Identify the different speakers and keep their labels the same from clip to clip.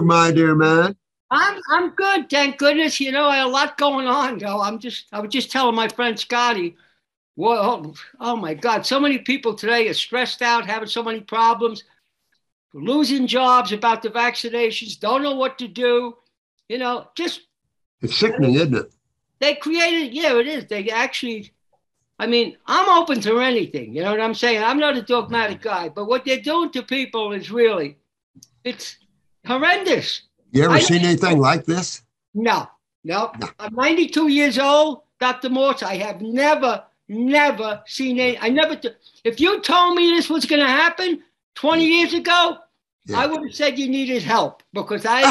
Speaker 1: my dear man?
Speaker 2: I'm I'm good, thank goodness. You know, I had a lot going on, though. I'm just I was just telling my friend Scotty, well, oh my God, so many people today are stressed out, having so many problems, losing jobs about the vaccinations, don't know what to do. You know, just
Speaker 1: it's sickening, isn't it?
Speaker 2: They created, yeah, it is. They actually, I mean, I'm open to anything. You know what I'm saying? I'm not a dogmatic guy, but what they're doing to people is really, it's horrendous.
Speaker 1: You ever I seen anything like this?
Speaker 2: No, no, no. I'm 92 years old, Dr. Morse. I have never, never seen any. I never. T- if you told me this was going to happen 20 years ago, yeah. I would have said you needed help because I.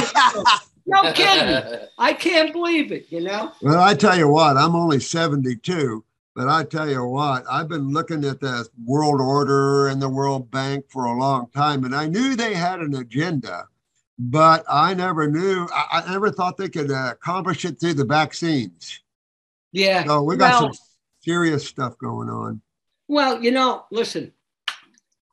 Speaker 2: no kidding. I can't believe it. You know.
Speaker 1: Well, I tell you what. I'm only 72. But I tell you what, I've been looking at the world order and the World Bank for a long time, and I knew they had an agenda but I never knew, I, I never thought they could uh, accomplish it through the vaccines.
Speaker 2: Yeah.
Speaker 1: So we got well, some serious stuff going on.
Speaker 2: Well, you know, listen,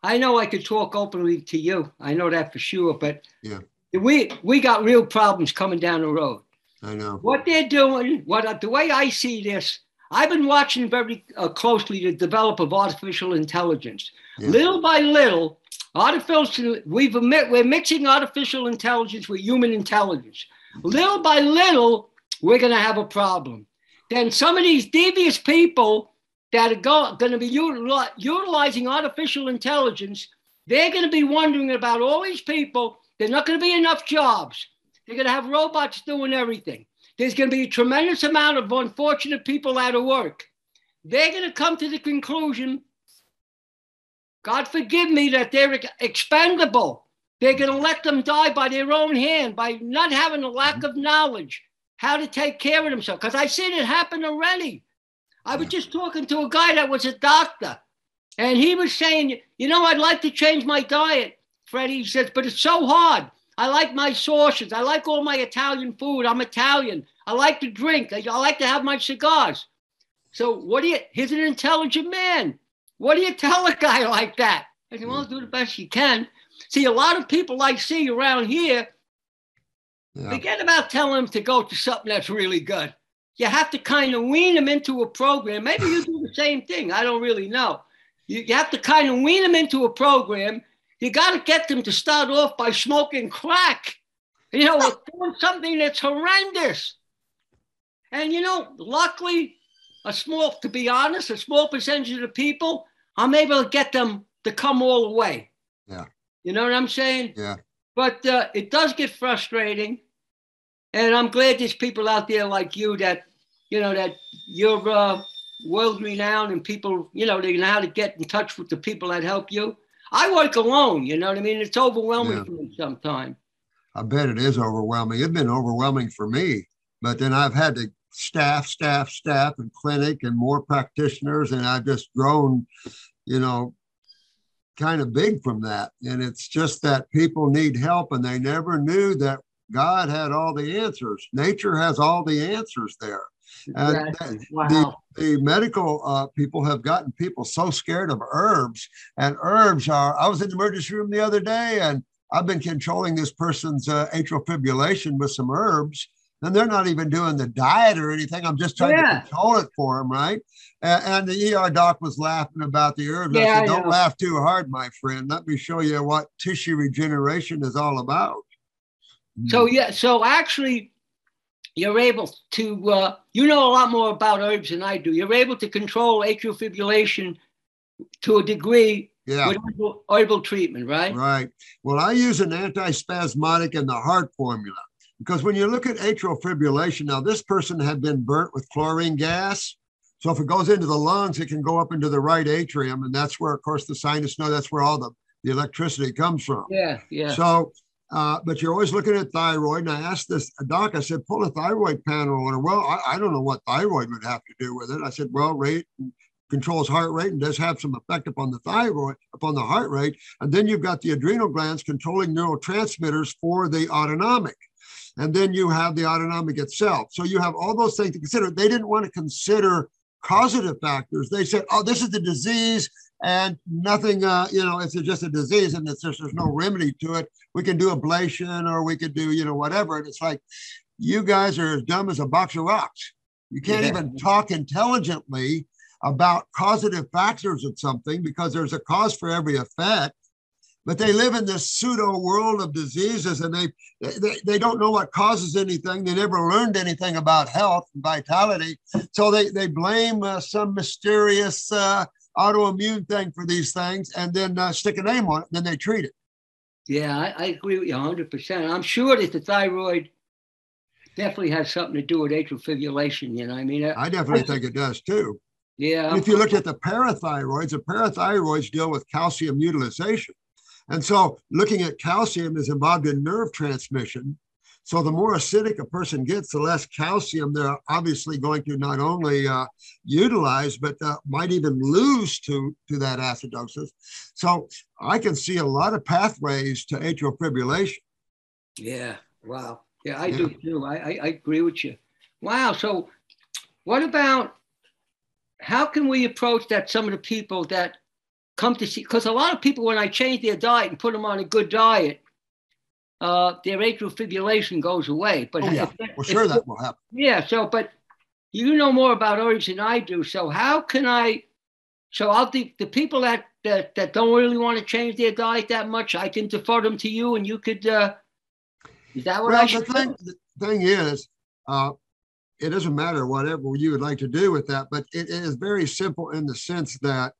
Speaker 2: I know I could talk openly to you. I know that for sure, but
Speaker 1: yeah,
Speaker 2: we we got real problems coming down the road.
Speaker 1: I know
Speaker 2: what they're doing. What the way I see this, I've been watching very uh, closely the develop of artificial intelligence. Yeah. Little by little, Artificial, we've we're mixing artificial intelligence with human intelligence. Little by little, we're going to have a problem. Then some of these devious people that are going to be util- utilizing artificial intelligence, they're going to be wondering about all these people. There's not going to be enough jobs. They're going to have robots doing everything. There's going to be a tremendous amount of unfortunate people out of work. They're going to come to the conclusion God forgive me that they're expendable. They're going to let them die by their own hand, by not having a lack of knowledge how to take care of themselves. Because I've seen it happen already. I was just talking to a guy that was a doctor, and he was saying, You know, I'd like to change my diet, Freddie. He says, But it's so hard. I like my sauces. I like all my Italian food. I'm Italian. I like to drink. I, I like to have my cigars. So, what do you, he's an intelligent man. What do you tell a guy like that? I said, well, do the best you can. See, a lot of people I see around here, yeah. forget about telling them to go to something that's really good. You have to kind of wean them into a program. Maybe you do the same thing. I don't really know. You, you have to kind of wean them into a program. You got to get them to start off by smoking crack, you know, doing something that's horrendous. And, you know, luckily, a small, to be honest, a small percentage of the people, I'm able to get them to come all the way.
Speaker 1: Yeah.
Speaker 2: You know what I'm saying?
Speaker 1: Yeah.
Speaker 2: But uh, it does get frustrating. And I'm glad there's people out there like you that, you know, that you're uh, world renowned and people, you know, they know how to get in touch with the people that help you. I work alone, you know what I mean? It's overwhelming yeah. for me sometimes.
Speaker 1: I bet it is overwhelming. It's been overwhelming for me, but then I've had to staff, staff, staff, and clinic, and more practitioners, and I've just grown, you know, kind of big from that. And it's just that people need help, and they never knew that God had all the answers. Nature has all the answers there. And wow. the, the medical uh, people have gotten people so scared of herbs. And herbs are, I was in the emergency room the other day and I've been controlling this person's uh, atrial fibrillation with some herbs and they're not even doing the diet or anything. I'm just trying yeah. to control it for them, right? And, and, the ER doc was laughing about the herbs. Yeah, I said, "Don't laugh too hard, my friend. Let me show you what tissue regeneration is all about."
Speaker 2: So yeah, so actually, you're able to. Uh, you know a lot more about herbs than I do. You're able to control atrial fibrillation to a degree
Speaker 1: yeah.
Speaker 2: with herbal, herbal treatment, right?
Speaker 1: Right. Well, I use an antispasmodic in the heart formula. Because when you look at atrial fibrillation, now this person had been burnt with chlorine gas. So if it goes into the lungs, it can go up into the right atrium. And that's where, of course, the sinus node that's where all the, the electricity comes from.
Speaker 2: Yeah, yeah.
Speaker 1: So, uh, but you're always looking at thyroid. And I asked this doc, I said, pull a thyroid panel on her. Well, I, I don't know what thyroid would have to do with it. I said, well, rate controls heart rate and does have some effect upon the thyroid, upon the heart rate. And then you've got the adrenal glands controlling neurotransmitters for the autonomic and then you have the autonomic itself. So you have all those things to consider. They didn't want to consider causative factors. They said, oh, this is the disease, and nothing, uh, you know, it's just a disease and it's just, there's no remedy to it. We can do ablation or we could do, you know, whatever. And it's like, you guys are as dumb as a box of rocks. You can't yeah. even talk intelligently about causative factors of something because there's a cause for every effect but they live in this pseudo world of diseases and they, they they don't know what causes anything they never learned anything about health and vitality so they they blame uh, some mysterious uh, autoimmune thing for these things and then uh, stick a name on it and then they treat it.
Speaker 2: Yeah I, I agree with you 100% i'm sure that the thyroid definitely has something to do with atrial fibrillation you know i mean?
Speaker 1: I definitely think it does too.
Speaker 2: Yeah.
Speaker 1: And if you look at the parathyroids the parathyroids deal with calcium utilization. And so looking at calcium is involved in nerve transmission. So the more acidic a person gets, the less calcium they're obviously going to not only uh, utilize, but uh, might even lose to, to that acidosis. So I can see a lot of pathways to atrial fibrillation.
Speaker 2: Yeah, wow. Yeah, I yeah. do too. I, I, I agree with you. Wow. So what about how can we approach that some of the people that come to see because a lot of people when I change their diet and put them on a good diet, uh, their atrial fibrillation goes away.
Speaker 1: But oh, yeah, well, sure that will happen.
Speaker 2: Yeah. So, but you know more about herbs than I do. So how can I? So I'll the, the people that, that that don't really want to change their diet that much, I can defer them to you, and you could. Uh, is that what
Speaker 1: well,
Speaker 2: I should
Speaker 1: the thing, do? The thing is, uh, it doesn't matter whatever you would like to do with that, but it is very simple in the sense that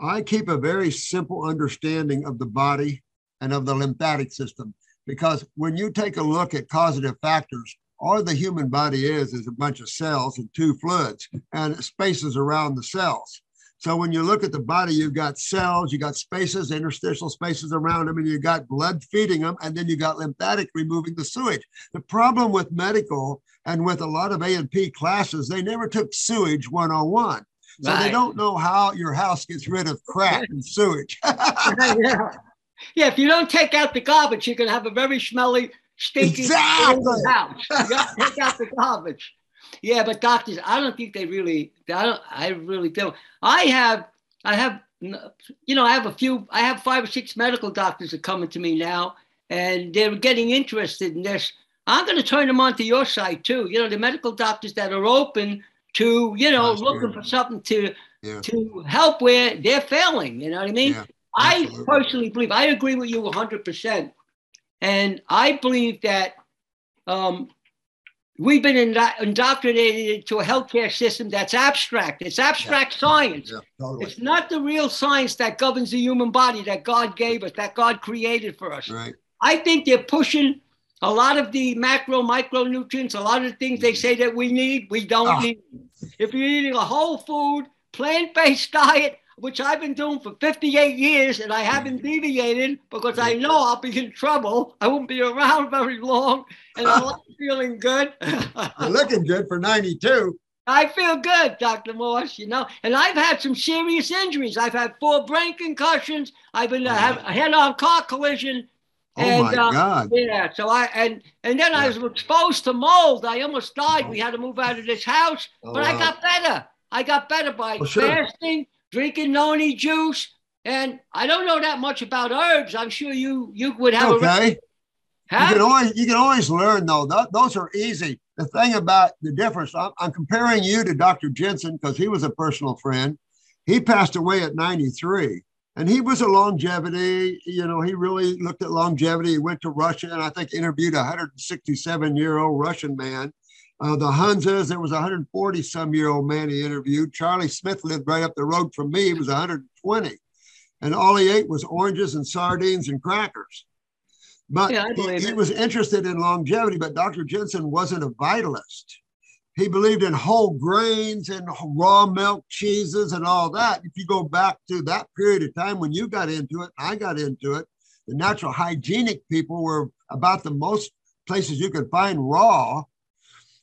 Speaker 1: I keep a very simple understanding of the body and of the lymphatic system because when you take a look at causative factors, all the human body is is a bunch of cells and two fluids and spaces around the cells. So when you look at the body, you've got cells, you've got spaces, interstitial spaces around them, and you've got blood feeding them, and then you got lymphatic removing the sewage. The problem with medical and with a lot of A and P classes, they never took sewage 101. So right. they don't know how your house gets rid of crap and sewage.
Speaker 2: yeah. Yeah, if you don't take out the garbage, you can have a very smelly, stinky exactly. house. You got to take out the garbage. Yeah, but doctors, I don't think they really. I don't. I really don't. I have. I have. You know, I have a few. I have five or six medical doctors that are coming to me now, and they're getting interested in this. I'm going to turn them onto your site too. You know, the medical doctors that are open to you know That's looking for something to yeah. to help where they're failing. You know what I mean? Yeah, I personally believe I agree with you 100, percent and I believe that um, we've been indoctrinated to a healthcare system that's abstract. It's abstract yeah. science. Yeah, totally. It's not the real science that governs the human body that God gave us, that God created for us.
Speaker 1: Right.
Speaker 2: I think they're pushing a lot of the macro, micronutrients, a lot of the things they say that we need, we don't oh. need. If you're eating a whole food, plant based diet, which I've been doing for 58 years and I haven't deviated because I know I'll be in trouble. I won't be around very long and I'm feeling good.
Speaker 1: You're looking good for 92.
Speaker 2: I feel good, Dr. Morse, you know, and I've had some serious injuries. I've had four brain concussions. I've been uh, have a head-on car collision
Speaker 1: Oh and, my uh, God!
Speaker 2: Yeah, so I and and then yeah. I was exposed to mold. I almost died. Oh. We had to move out of this house, oh, but wow. I got better. I got better by well, sure. fasting, drinking noni juice, and I don't know that much about herbs. I'm sure you you would have.
Speaker 1: Okay. A, huh? You can always you can always learn though. Th- those are easy. The thing about the difference, I'm, I'm comparing you to Dr. Jensen because he was a personal friend. He passed away at 93 and he was a longevity you know he really looked at longevity he went to russia and i think interviewed a 167 year old russian man uh, the hunzas there was a 140 some year old man he interviewed. Charlie smith lived right up the road from me. He was 120 and all he ate was oranges and sardines and crackers. But yeah, he, he was interested in longevity but dr jensen wasn't a vitalist. He believed in whole grains and raw milk cheeses and all that. If you go back to that period of time when you got into it, I got into it, the natural hygienic people were about the most places you could find raw.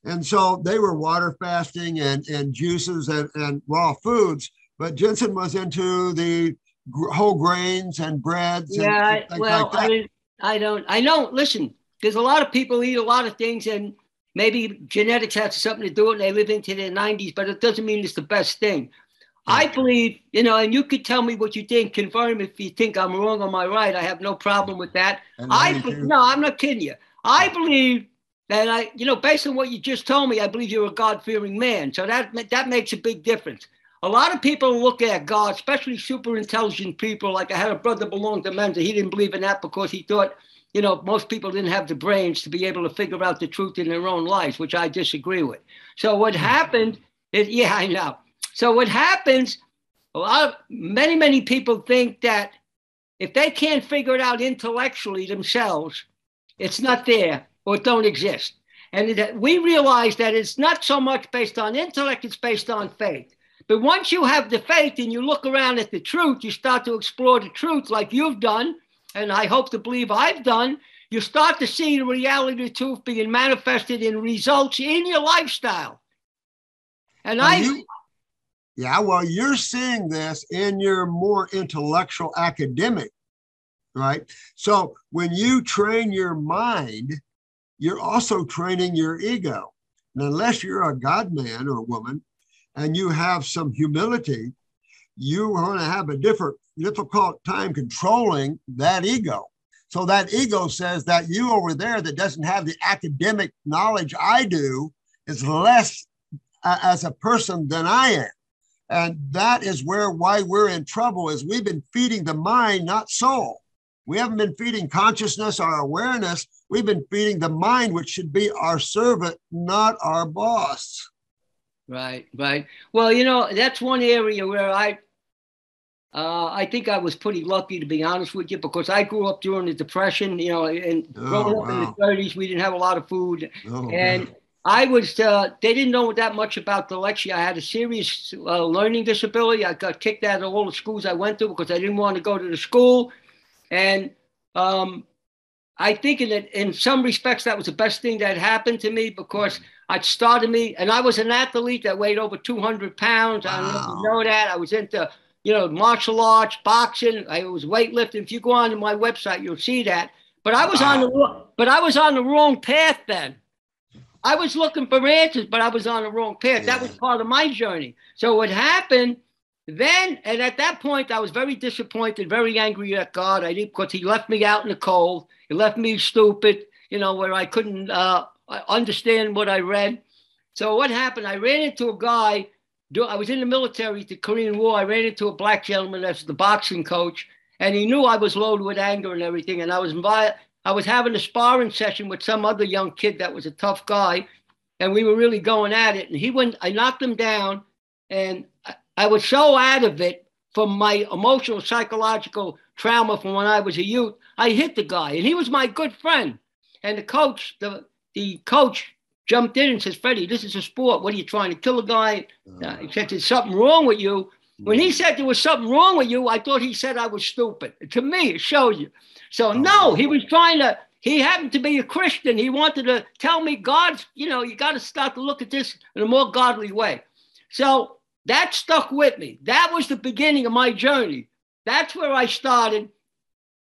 Speaker 1: And so they were water fasting and, and juices and, and raw foods. But Jensen was into the whole grains and breads.
Speaker 2: Yeah, and well, like I, mean, I don't, I don't, listen, there's a lot of people eat a lot of things and maybe genetics has something to do with it and they live into their 90s, but it doesn't mean it's the best thing. I believe, you know, and you could tell me what you think, confirm if you think I'm wrong or my right. I have no problem with that. I no, I'm not kidding you. I believe that I, you know, based on what you just told me, I believe you're a God-fearing man. So that that makes a big difference. A lot of people look at God, especially super intelligent people. Like I had a brother belong to Mensa. He didn't believe in that because he thought, you know, most people didn't have the brains to be able to figure out the truth in their own lives, which I disagree with. So what mm-hmm. happened is, yeah, I know. So what happens, a lot of many, many people think that if they can't figure it out intellectually themselves, it's not there or don't exist. And that we realize that it's not so much based on intellect, it's based on faith. But once you have the faith and you look around at the truth, you start to explore the truth like you've done, and I hope to believe I've done. You start to see the reality of the truth being manifested in results in your lifestyle. And I, you,
Speaker 1: yeah, well, you're seeing this in your more intellectual academic, right? So when you train your mind, you're also training your ego. And unless you're a God man or woman, and you have some humility, you're going to have a different, difficult time controlling that ego. So that ego says that you over there that doesn't have the academic knowledge I do is less as a person than I am. And that is where why we're in trouble is we've been feeding the mind, not soul. We haven't been feeding consciousness, our awareness. We've been feeding the mind, which should be our servant, not our boss.
Speaker 2: Right, right. Well, you know, that's one area where I uh, I think I was pretty lucky to be honest with you because I grew up during the depression, you know, and oh, growing up wow. in the 30s, we didn't have a lot of food. Oh, and man. I was, uh, they didn't know that much about the dyslexia. I had a serious uh, learning disability. I got kicked out of all the schools I went to because I didn't want to go to the school. And um, I think in, in some respects that was the best thing that happened to me because mm. it started me, and I was an athlete that weighed over 200 pounds. Wow. I don't know if you know that. I was into, you know, martial arts, boxing. I was weightlifting. If you go on to my website, you'll see that. But I was wow. on the but I was on the wrong path then. I was looking for answers, but I was on the wrong path. Yeah. That was part of my journey. So what happened then, and at that point, I was very disappointed, very angry at God. I did because He left me out in the cold. He left me stupid, you know, where I couldn't uh, understand what I read. So what happened? I ran into a guy. I was in the military, the Korean War. I ran into a black gentleman that's the boxing coach, and he knew I was loaded with anger and everything. And I was. I was having a sparring session with some other young kid that was a tough guy, and we were really going at it. And he went. I knocked him down, and I was so out of it from my emotional, psychological trauma from when I was a youth. I hit the guy, and he was my good friend. And the coach, the the coach jumped in and says, Freddie, this is a sport. What are you trying to kill a guy? Uh, he said, There's something wrong with you. When he said there was something wrong with you, I thought he said I was stupid. To me, it shows you. So, no, he was trying to, he happened to be a Christian. He wanted to tell me, God's, you know, you got to start to look at this in a more godly way. So, that stuck with me. That was the beginning of my journey. That's where I started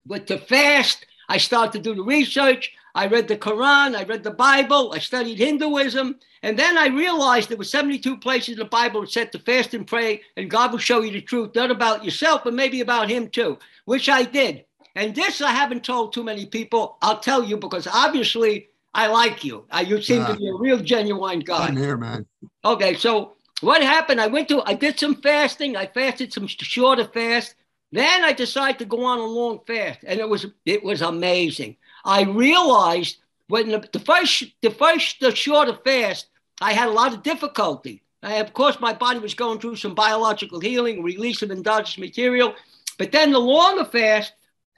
Speaker 2: with the fast. I started to do the research. I read the Quran. I read the Bible. I studied Hinduism. And then I realized there were 72 places in the Bible that said to fast and pray, and God will show you the truth, not about yourself, but maybe about Him too, which I did. And this I haven't told too many people. I'll tell you because obviously I like you. You seem uh, to be a real genuine guy.
Speaker 1: I'm here, man.
Speaker 2: Okay, so what happened? I went to, I did some fasting. I fasted some shorter fast. Then I decided to go on a long fast, and it was it was amazing. I realized when the, the first the first the shorter fast, I had a lot of difficulty. I, of course, my body was going through some biological healing, release of endogenous material. But then the longer fast,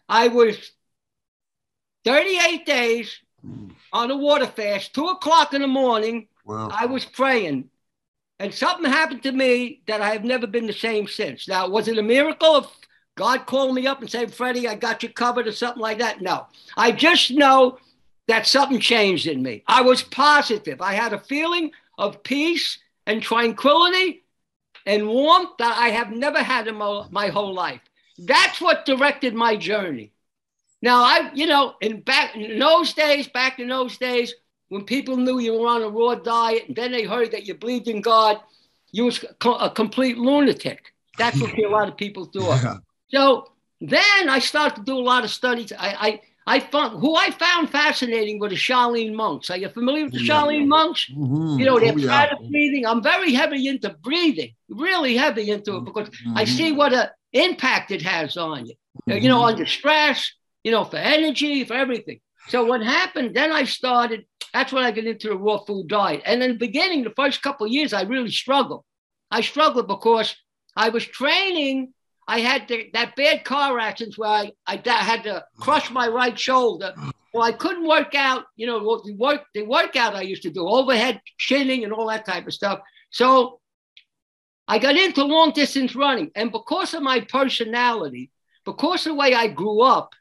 Speaker 2: I was 38 days on a water fast, two o'clock in the morning. Wow. I was praying and something happened to me that I have never been the same since. Now, was it a miracle of God called me up and said, Freddie, I got you covered or something like that? No. I just know that something changed in me. I was positive. I had a feeling of peace and tranquility and warmth that I have never had in my, my whole life. That's what directed my journey. Now, I, you know, in back in those days, back in those days, when people knew you were on a raw diet and then they heard that you believed in God, you was a complete lunatic. That's what a lot of people thought. So then I started to do a lot of studies. I, I I found who I found fascinating were the Shaolin monks. Are you familiar with the. Shaolin monks? Mm-hmm. You know, they're oh, yeah. breathing. I'm very heavy into breathing, really heavy into it because mm-hmm. I see what an impact it has on you. Mm-hmm. You know, under stress, you know, for energy, for everything. So what happened? Then I started. That's when I got into the raw food diet. And in the beginning, the first couple years, I really struggled. I struggled because I was training I had the, that bad car accident where I, I had to crush my right shoulder. Well, I couldn't work out, you know, the work the workout I used to do, overhead chinning and all that type of stuff. So I got into long distance running. And because of my personality, because of the way I grew up,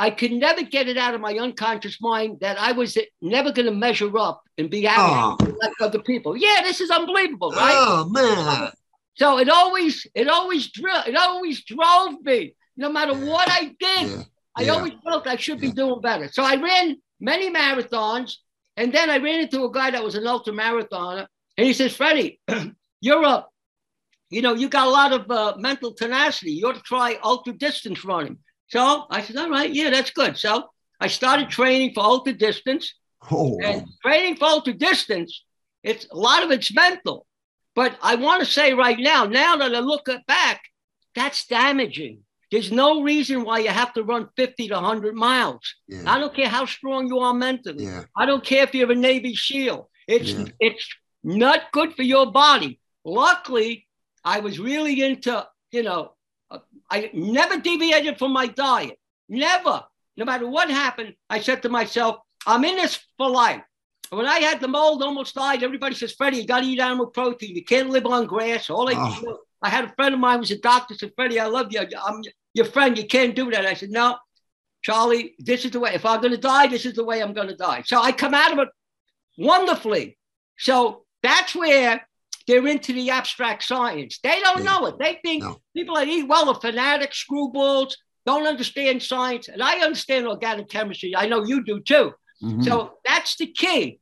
Speaker 2: I could never get it out of my unconscious mind that I was never going to measure up and be out oh. like other people. Yeah, this is unbelievable, right?
Speaker 1: Oh man!
Speaker 2: So it always, it always drove, it always drove me. No matter what I did, yeah. I yeah. always felt I should be doing better. So I ran many marathons, and then I ran into a guy that was an ultra marathoner, and he says, "Freddie, you're a, you know, you got a lot of uh, mental tenacity. You ought to try ultra distance running." So I said, "All right, yeah, that's good." So I started training for ultra distance, oh. and training for ultra distance. It's a lot of it's mental. But I want to say right now, now that I look back, that's damaging. There's no reason why you have to run 50 to 100 miles. Yeah. I don't care how strong you are mentally. Yeah. I don't care if you're a Navy SEAL. It's yeah. it's not good for your body. Luckily, I was really into, you know, I never deviated from my diet. Never. No matter what happened, I said to myself, I'm in this for life. When I had the mold, almost died. Everybody says, Freddie, you got to eat animal protein. You can't live on grass. All I, oh. I had a friend of mine who was a doctor. Said, Freddie, I love you. I'm your friend. You can't do that. I said, no, Charlie, this is the way. If I'm going to die, this is the way I'm going to die. So I come out of it wonderfully. So that's where they're into the abstract science. They don't yeah. know it. They think no. people that eat well are fanatics, screwballs, don't understand science. And I understand organic chemistry. I know you do too. Mm-hmm. So that's the key.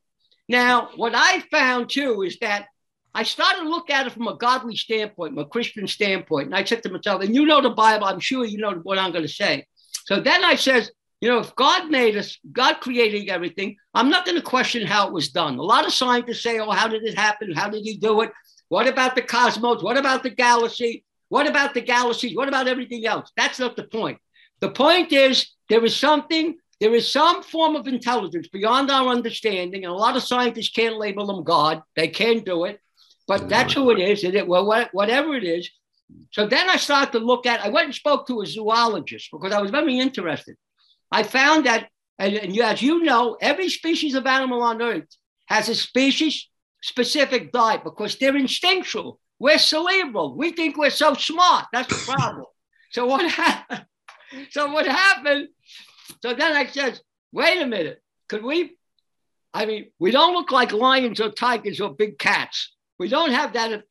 Speaker 2: Now, what I found too is that I started to look at it from a godly standpoint, from a Christian standpoint. And I said to myself, and you know the Bible, I'm sure you know what I'm going to say. So then I says, you know, if God made us, God created everything, I'm not going to question how it was done. A lot of scientists say, oh, how did it happen? How did he do it? What about the cosmos? What about the galaxy? What about the galaxies? What about everything else? That's not the point. The point is there is something there is some form of intelligence beyond our understanding, and a lot of scientists can't label them God. They can't do it, but that's who it is. And it, well, whatever it is. So then I started to look at. I went and spoke to a zoologist because I was very interested. I found that, and, and as you know, every species of animal on Earth has a species specific diet because they're instinctual. We're cerebral. We think we're so smart. That's the problem. so what happened? So what happened so then I said, wait a minute, could we? I mean, we don't look like lions or tigers or big cats. We don't have that,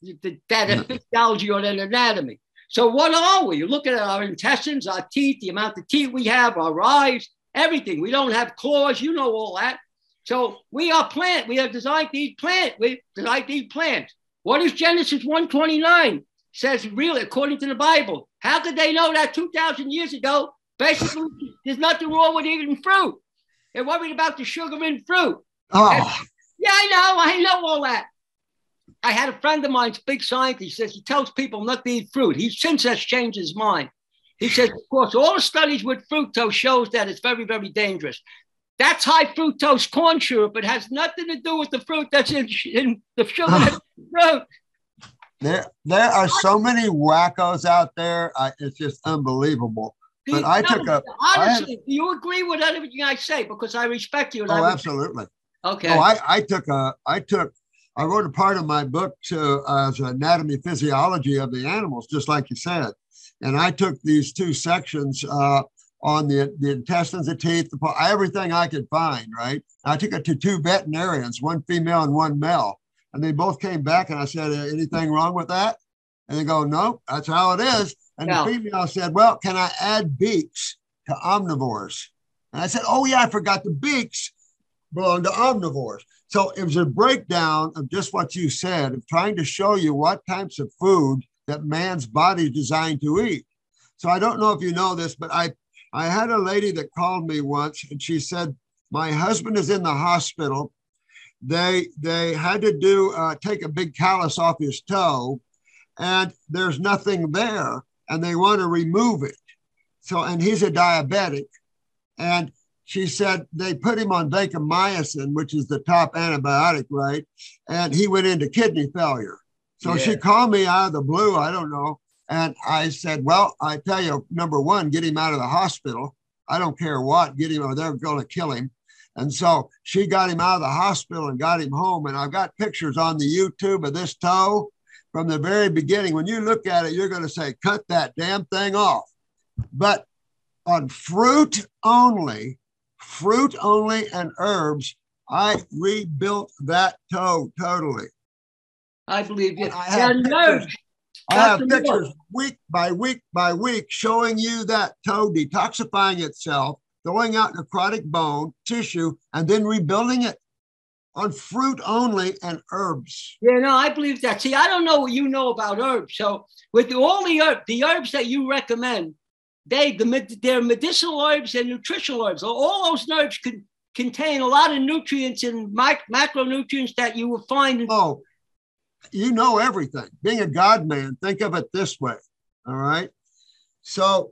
Speaker 2: that physiology or that anatomy. So what are we? You look at our intestines, our teeth, the amount of teeth we have, our eyes, everything. We don't have claws. You know all that. So we are plant. We are designed to eat plant. We designed to eat plants. What is Genesis 129? Says really, according to the Bible. How could they know that 2,000 years ago Basically, there's nothing wrong with eating fruit. They're worried about the sugar in fruit.
Speaker 1: Oh.
Speaker 2: Yeah, I know. I know all that. I had a friend of mine, big scientist, he says he tells people not to eat fruit. He since has changed his mind. He says, of course, all the studies with fructose shows that it's very, very dangerous. That's high fructose corn syrup. It has nothing to do with the fruit that's in, in the sugar that's in fruit.
Speaker 1: There, there are so many wackos out there. I, it's just unbelievable but I took a.
Speaker 2: Honestly, had, do you agree with everything I say? Because I respect you.
Speaker 1: oh, absolutely.
Speaker 2: Okay.
Speaker 1: Oh, I, I took a. I took. I wrote a part of my book to as anatomy physiology of the animals, just like you said, and I took these two sections uh, on the the intestines, the teeth, the everything I could find. Right. I took it to two veterinarians, one female and one male, and they both came back, and I said, "Anything wrong with that?" And they go, nope, that's how it is." And the female said, Well, can I add beaks to omnivores? And I said, Oh, yeah, I forgot the beaks belong to omnivores. So it was a breakdown of just what you said, of trying to show you what types of food that man's body is designed to eat. So I don't know if you know this, but I I had a lady that called me once and she said, My husband is in the hospital. They they had to do uh, take a big callus off his toe, and there's nothing there, and they want to remove it. So, and he's a diabetic. And she said they put him on vancomycin, which is the top antibiotic, right? And he went into kidney failure. So yeah. she called me out of the blue. I don't know. And I said, Well, I tell you, number one, get him out of the hospital. I don't care what, get him, or they're going to kill him. And so she got him out of the hospital and got him home. And I've got pictures on the YouTube of this toe from the very beginning. When you look at it, you're going to say, Cut that damn thing off. But on fruit only, fruit only and herbs, I rebuilt that toe totally.
Speaker 2: I believe you. I
Speaker 1: have, pictures, I have pictures week by week by week showing you that toe detoxifying itself, throwing out necrotic bone, tissue, and then rebuilding it on fruit only and herbs.
Speaker 2: Yeah, no, I believe that. See, I don't know what you know about herbs. So with all the herb, the herbs that you recommend, they the they're medicinal herbs and nutritional herbs. All those herbs can contain a lot of nutrients and mic- macronutrients that you will find. In-
Speaker 1: oh, you know everything. Being a God man, think of it this way. All right. So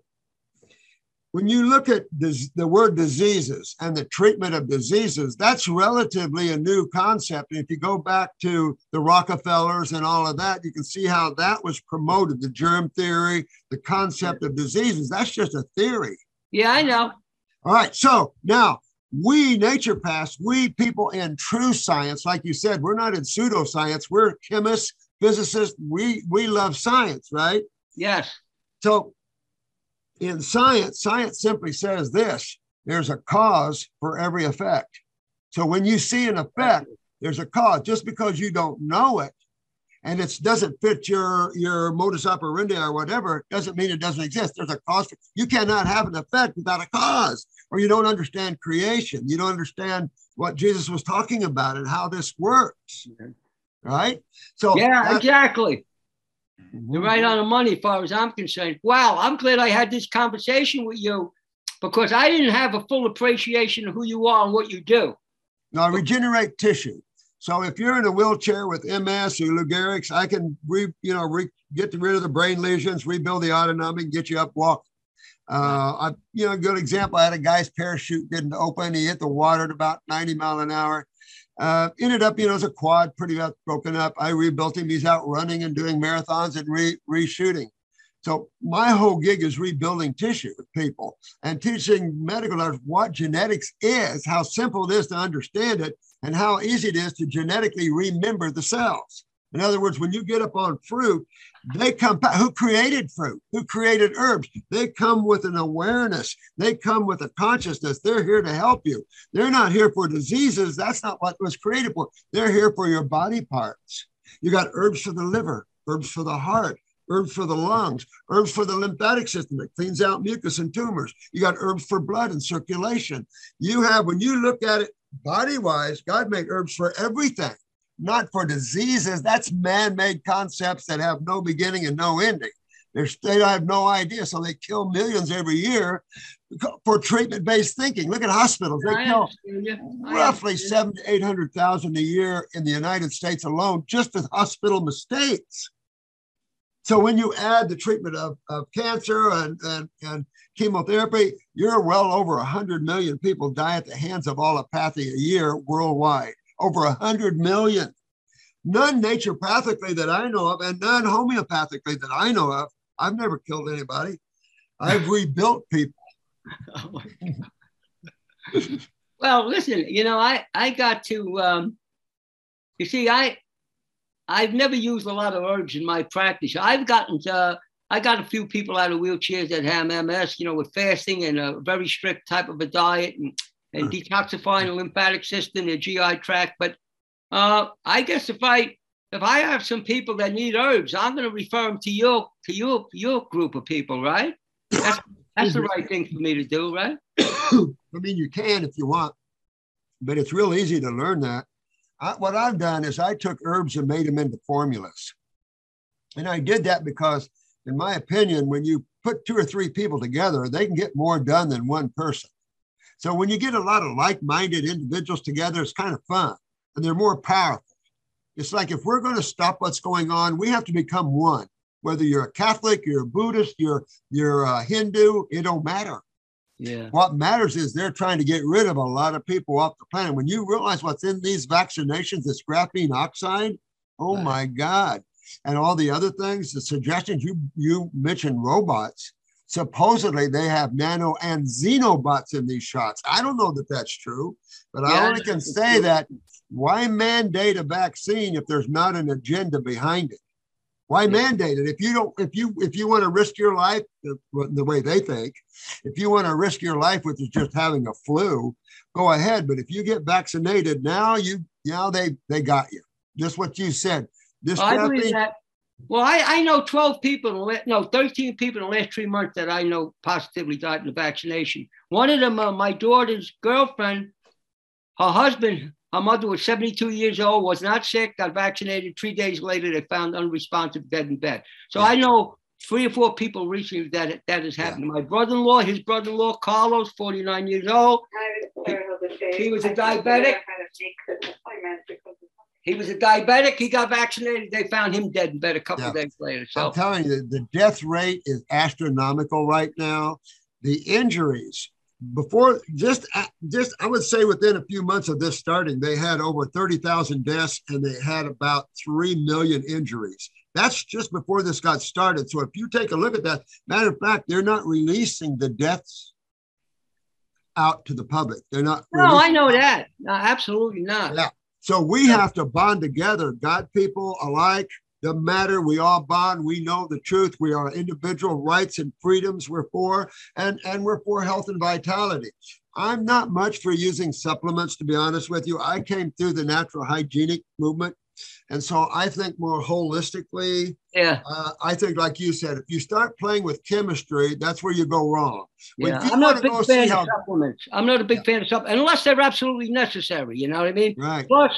Speaker 1: when you look at this, the word diseases and the treatment of diseases, that's relatively a new concept. And if you go back to the Rockefellers and all of that, you can see how that was promoted the germ theory, the concept of diseases. That's just a theory.
Speaker 2: Yeah, I know.
Speaker 1: All right. So now we naturopaths, we people in true science, like you said, we're not in pseudoscience. We're chemists, physicists. We we love science, right?
Speaker 2: Yes.
Speaker 1: So in science, science simply says this there's a cause for every effect. So when you see an effect, there's a cause. Just because you don't know it and it doesn't fit your, your modus operandi or whatever, doesn't mean it doesn't exist. There's a cause. For, you cannot have an effect without a cause, or you don't understand creation. You don't understand what Jesus was talking about and how this works. Right?
Speaker 2: So, yeah, exactly. You're right on the money as far as I'm concerned. Wow, I'm glad I had this conversation with you because I didn't have a full appreciation of who you are and what you do.
Speaker 1: Now, regenerate tissue. So if you're in a wheelchair with MS or Lou Gehrig's, I can re, you know, re, get rid of the brain lesions, rebuild the autonomic, get you up walk. Uh, I, you know, a good example. I had a guy's parachute didn't open. He hit the water at about 90 mile an hour. Uh, ended up, you know, as a quad, pretty much broken up. I rebuilt him. He's out running and doing marathons and re reshooting. So my whole gig is rebuilding tissue with people and teaching medical doctors what genetics is, how simple it is to understand it, and how easy it is to genetically remember the cells. In other words, when you get up on fruit, they come, who created fruit? Who created herbs? They come with an awareness. They come with a consciousness. They're here to help you. They're not here for diseases. That's not what was created for. They're here for your body parts. You got herbs for the liver, herbs for the heart, herbs for the lungs, herbs for the lymphatic system that cleans out mucus and tumors. You got herbs for blood and circulation. You have, when you look at it body wise, God made herbs for everything not for diseases. That's man made concepts that have no beginning and no ending. They're, they have no idea. So they kill millions every year for treatment based thinking. Look at hospitals. They kill roughly seven to 800,000 a year in the United States alone just with hospital mistakes. So when you add the treatment of, of cancer and, and, and chemotherapy, you're well over 100 million people die at the hands of allopathy a year worldwide over 100 million. None naturopathically that I know of, and none homeopathically that I know of. I've never killed anybody. I've rebuilt people. oh
Speaker 2: well, listen, you know, I, I got to, um, you see, I, I've never used a lot of herbs in my practice. I've gotten to, I got a few people out of wheelchairs that have MS, you know, with fasting and a very strict type of a diet and and detoxifying the lymphatic system, the GI tract. But uh, I guess if I if I have some people that need herbs, I'm going to refer them to your to your your group of people, right? That's that's the right thing for me to do, right?
Speaker 1: I mean, you can if you want, but it's real easy to learn that. I, what I've done is I took herbs and made them into formulas. And I did that because, in my opinion, when you put two or three people together, they can get more done than one person. So when you get a lot of like minded individuals together, it's kind of fun and they're more powerful. It's like if we're going to stop what's going on, we have to become one. Whether you're a Catholic, you're a Buddhist, you're you're a Hindu, it don't matter.
Speaker 2: Yeah.
Speaker 1: What matters is they're trying to get rid of a lot of people off the planet. When you realize what's in these vaccinations, this graphene oxide, oh right. my God. And all the other things, the suggestions you you mentioned robots. Supposedly they have nano and xenobots in these shots. I don't know that that's true, but yeah, I only can say that why mandate a vaccine if there's not an agenda behind it? Why mandate it? If you don't, if you if you want to risk your life the, the way they think, if you want to risk your life, which is just having a flu, go ahead. But if you get vaccinated now, you now they they got you. Just what you said. This
Speaker 2: well, I believe that. Well, I, I know 12 people, in the last, no, 13 people in the last three months that I know positively died in the vaccination. One of them, uh, my daughter's girlfriend, her husband her mother was 72 years old, was not sick, got vaccinated. Three days later, they found unresponsive, dead in bed. So yeah. I know three or four people recently that that has happened. Yeah. My brother-in-law, his brother-in-law, Carlos, 49 years old. He, he was a diabetic. He was a diabetic. He got vaccinated. They found him dead in bed a couple yeah. days later. So
Speaker 1: I'm telling you, the death rate is astronomical right now. The injuries before just uh, just I would say within a few months of this starting, they had over 30,000 deaths and they had about 3 million injuries. That's just before this got started. So if you take a look at that, matter of fact, they're not releasing the deaths out to the public. They're not.
Speaker 2: No, I know that. No, absolutely not.
Speaker 1: Yeah. So we have to bond together, God people alike, doesn't matter. We all bond. We know the truth. We are individual rights and freedoms we're for, and, and we're for health and vitality. I'm not much for using supplements, to be honest with you. I came through the natural hygienic movement. And so I think more holistically.
Speaker 2: Yeah.
Speaker 1: Uh, I think, like you said, if you start playing with chemistry, that's where you go wrong.
Speaker 2: yeah. I'm not a big fan of supplements. I'm not a big yeah. fan of supplements unless they're absolutely necessary. You know what I mean?
Speaker 1: Right.
Speaker 2: Plus,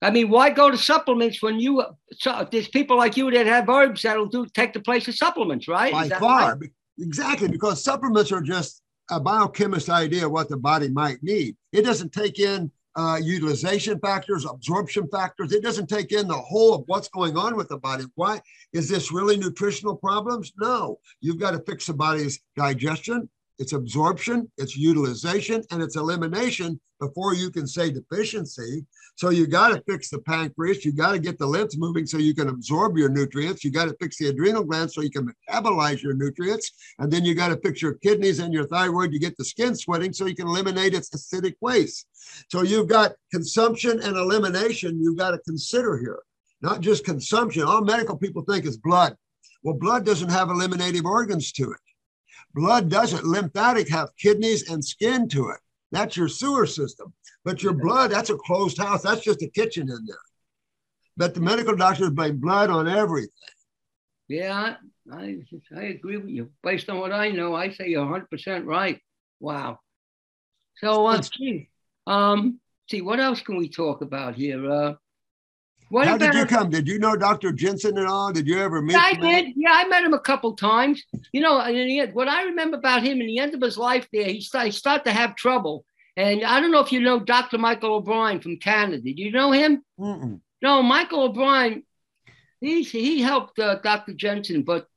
Speaker 2: I mean, why go to supplements when you so there's people like you that have herbs that'll do take the place of supplements, right?
Speaker 1: By far, right? exactly, because supplements are just a biochemist idea of what the body might need. It doesn't take in uh, utilization factors, absorption factors. It doesn't take in the whole of what's going on with the body. Why is this really nutritional problems? No, you've got to fix the body's digestion, its absorption, its utilization, and its elimination before you can say deficiency. So you got to fix the pancreas. You got to get the lymph moving so you can absorb your nutrients. You got to fix the adrenal glands so you can metabolize your nutrients. And then you got to fix your kidneys and your thyroid. You get the skin sweating so you can eliminate its acidic waste. So you've got consumption and elimination you've got to consider here, not just consumption. All medical people think is blood. Well, blood doesn't have eliminative organs to it. Blood doesn't. Lymphatic have kidneys and skin to it. That's your sewer system. But your blood, that's a closed house. That's just a kitchen in there. But the medical doctors blame blood on everything.
Speaker 2: Yeah, I, I agree with you. Based on what I know, I say you're 100% right. Wow. So, uh, gee, um, see, what else can we talk about here? Uh,
Speaker 1: what How about, did you come? Did you know Dr. Jensen at all? Did you ever meet
Speaker 2: yeah, I did. Yeah, I met him a couple times. You know, and in the end, what I remember about him in the end of his life there, he, start, he started to have trouble. And I don't know if you know Dr. Michael O'Brien from Canada. Did you know him?
Speaker 1: Mm-mm.
Speaker 2: No, Michael O'Brien, he, he helped uh, Dr. Jensen, but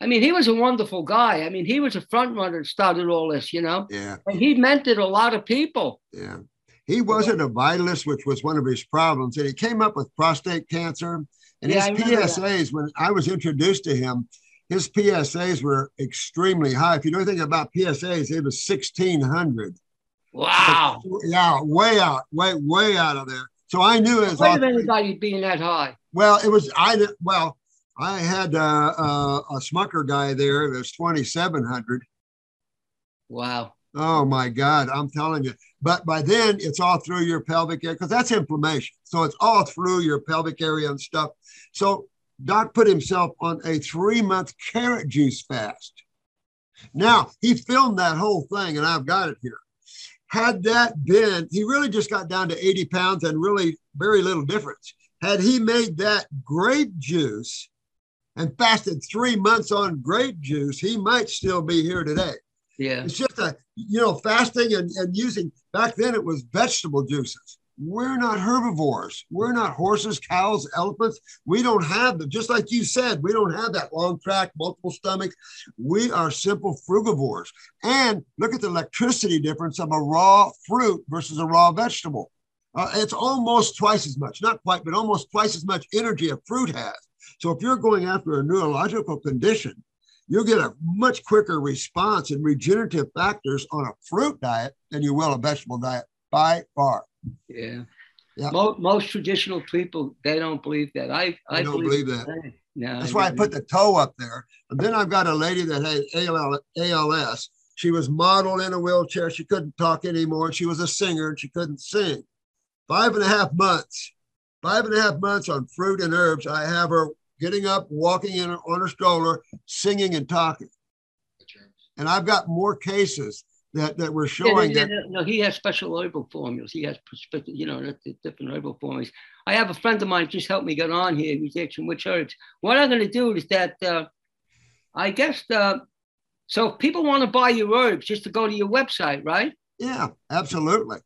Speaker 2: I mean, he was a wonderful guy. I mean, he was a front runner that started all this, you know?
Speaker 1: Yeah.
Speaker 2: And he mentored a lot of people.
Speaker 1: Yeah. He wasn't a vitalist, which was one of his problems. And he came up with prostate cancer. And yeah, his PSAs, when I was introduced to him, his PSAs were extremely high. If you know anything about PSAs, it was 1600.
Speaker 2: Wow.
Speaker 1: yeah, way out, way, way out of there. So I knew it was.
Speaker 2: Wait anybody being that high.
Speaker 1: Well, it was, I, well, I had uh, uh, a Smucker guy there. It was 2,700.
Speaker 2: Wow.
Speaker 1: Oh my God, I'm telling you. But by then, it's all through your pelvic area because that's inflammation. So it's all through your pelvic area and stuff. So Doc put himself on a three month carrot juice fast. Now, he filmed that whole thing, and I've got it here. Had that been, he really just got down to 80 pounds and really very little difference. Had he made that grape juice and fasted three months on grape juice, he might still be here today.
Speaker 2: Yeah.
Speaker 1: It's just a, you know, fasting and, and using, back then it was vegetable juices. We're not herbivores. We're not horses, cows, elephants. We don't have them. Just like you said, we don't have that long track, multiple stomachs. We are simple frugivores. And look at the electricity difference of a raw fruit versus a raw vegetable. Uh, it's almost twice as much, not quite, but almost twice as much energy a fruit has. So if you're going after a neurological condition, you'll get a much quicker response in regenerative factors on a fruit diet than you will a vegetable diet by far.
Speaker 2: Yeah. yeah. Most, most traditional people, they don't believe that. I, I
Speaker 1: don't believe, believe that. No, That's I why I put the toe up there. And then I've got a lady that had ALS. She was modeled in a wheelchair. She couldn't talk anymore. She was a singer and she couldn't sing. Five and a half months, five and a half months on fruit and herbs. I have her getting up, walking in on her stroller, singing and talking. And I've got more cases that, that we're showing
Speaker 2: yeah, that. No, he has special herbal formulas. He has, you know, different herbal formulas. I have a friend of mine just helped me get on here. He's action which herbs. What I'm going to do is that uh, I guess uh, so. If people want to buy your herbs, just to go to your website, right?
Speaker 1: Yeah, absolutely.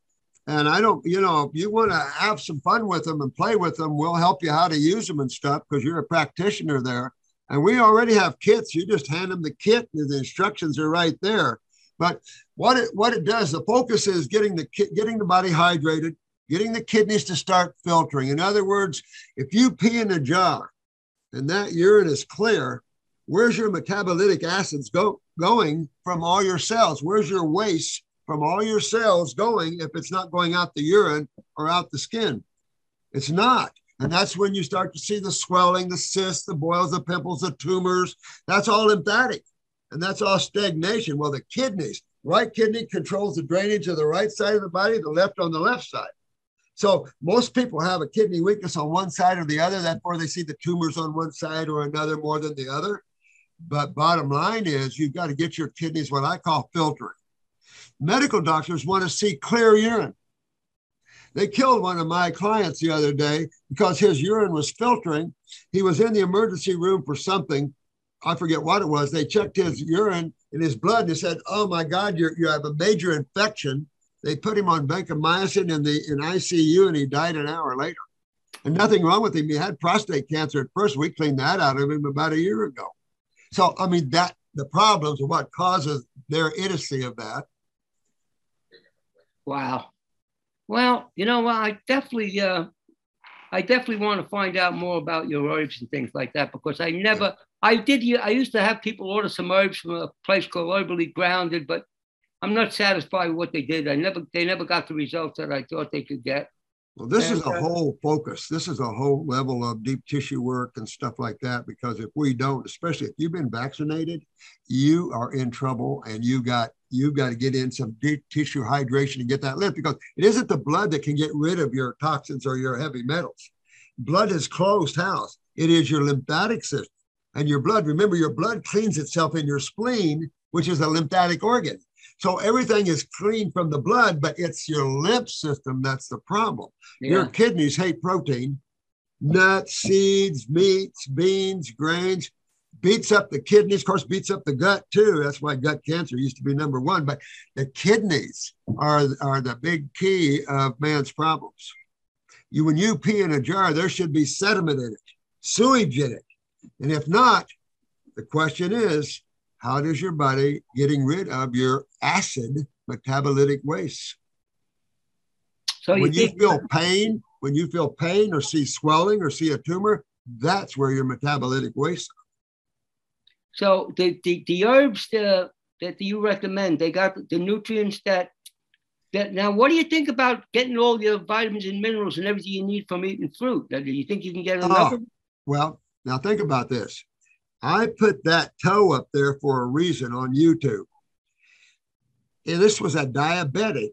Speaker 1: And I don't, you know, if you want to have some fun with them and play with them, we'll help you how to use them and stuff because you're a practitioner there. And we already have kits. You just hand them the kit, and the instructions are right there. But what it what it does, the focus is getting the getting the body hydrated, getting the kidneys to start filtering. In other words, if you pee in a jar and that urine is clear, where's your metabolic acids go going from all your cells? Where's your waste from all your cells going if it's not going out the urine or out the skin? It's not. And that's when you start to see the swelling, the cysts, the boils, the pimples, the tumors. That's all lymphatic and that's all stagnation. Well, the kidneys, right kidney controls the drainage of the right side of the body, the left on the left side. So most people have a kidney weakness on one side or the other. That's Therefore, they see the tumors on one side or another more than the other. But bottom line is you've got to get your kidneys what I call filtering. Medical doctors want to see clear urine. They killed one of my clients the other day because his urine was filtering. He was in the emergency room for something I forget what it was. They checked his urine and his blood and said, "Oh my God, you you have a major infection." They put him on vancomycin in the in ICU and he died an hour later. And nothing wrong with him. He had prostate cancer at first. We cleaned that out of him about a year ago. So I mean that the problems are what causes their idiocy of that.
Speaker 2: Wow. Well, you know, I definitely, uh, I definitely want to find out more about your herbs and things like that because I never, I did. I used to have people order some herbs from a place called Herbally Grounded, but I'm not satisfied with what they did. I never, they never got the results that I thought they could get.
Speaker 1: Well, this and, is a uh, whole focus. This is a whole level of deep tissue work and stuff like that. Because if we don't, especially if you've been vaccinated, you are in trouble, and you got you've got to get in some deep tissue hydration and get that lift because it isn't the blood that can get rid of your toxins or your heavy metals. Blood is closed house. It is your lymphatic system and your blood. Remember, your blood cleans itself in your spleen, which is a lymphatic organ. So everything is clean from the blood, but it's your lymph system that's the problem. Yeah. Your kidneys hate protein, nuts, seeds, meats, beans, grains. Beats up the kidneys, of course, beats up the gut too. That's why gut cancer used to be number one. But the kidneys are, are the big key of man's problems. You, when you pee in a jar, there should be sediment in it, sewage in it. And if not, the question is, how does your body getting rid of your acid metabolitic waste? So you when you feel pain, when you feel pain or see swelling or see a tumor, that's where your metabolitic waste.
Speaker 2: So the, the, the herbs that that you recommend, they got the nutrients that that now what do you think about getting all your vitamins and minerals and everything you need from eating fruit? Do you think you can get enough? Oh,
Speaker 1: well, now, think about this. I put that toe up there for a reason on YouTube. And this was a diabetic.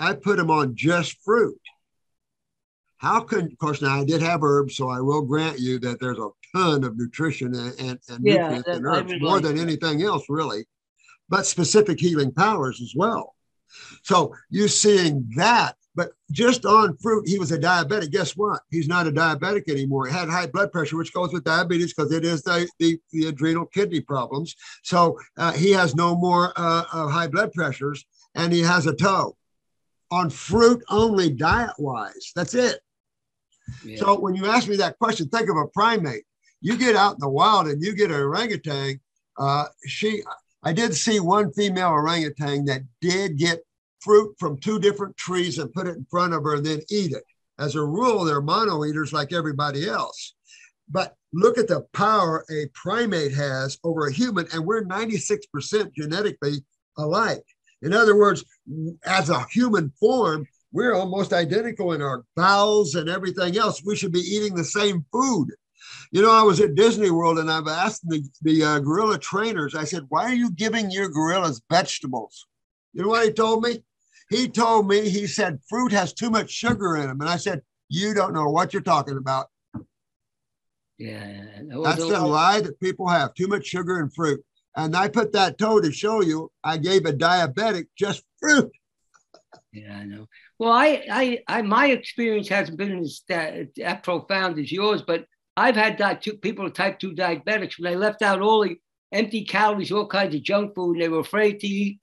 Speaker 1: I put him on just fruit. How can, of course, now I did have herbs, so I will grant you that there's a ton of nutrition and, and, and yeah, nutrients in herbs, more like than that. anything else, really, but specific healing powers as well. So you seeing that But just on fruit, he was a diabetic. Guess what? He's not a diabetic anymore. He had high blood pressure, which goes with diabetes because it is the, the, the, adrenal kidney problems. So uh, he has no more uh, high blood pressures and he has a toe on fruit only diet wise. That's it. Yeah. So when you ask me that question, think of a primate. You get out in the wild and you get an orangutan. Uh, she, I did see one female orangutan that did get fruit from two different trees and put it in front of her and then eat it. As a rule, they're mono eaters like everybody else. But look at the power a primate has over a human, and we're 96% genetically alike. In other words, as a human form, we're almost identical in our bowels and everything else. We should be eating the same food. You know, I was at Disney World and I've asked the, the uh, gorilla trainers, I said, why are you giving your gorillas vegetables? You know what he told me? He told me, he said, fruit has too much sugar in them. And I said, you don't know what you're talking about.
Speaker 2: Yeah.
Speaker 1: That That's the lie that people have too much sugar in fruit. And I put that toe to show you I gave a diabetic just fruit.
Speaker 2: Yeah, I know. Well, I, I, I my experience hasn't been as that, that profound as yours, but I've had that two, people type 2 diabetics when they left out all the empty calories, all kinds of junk food, and they were afraid to eat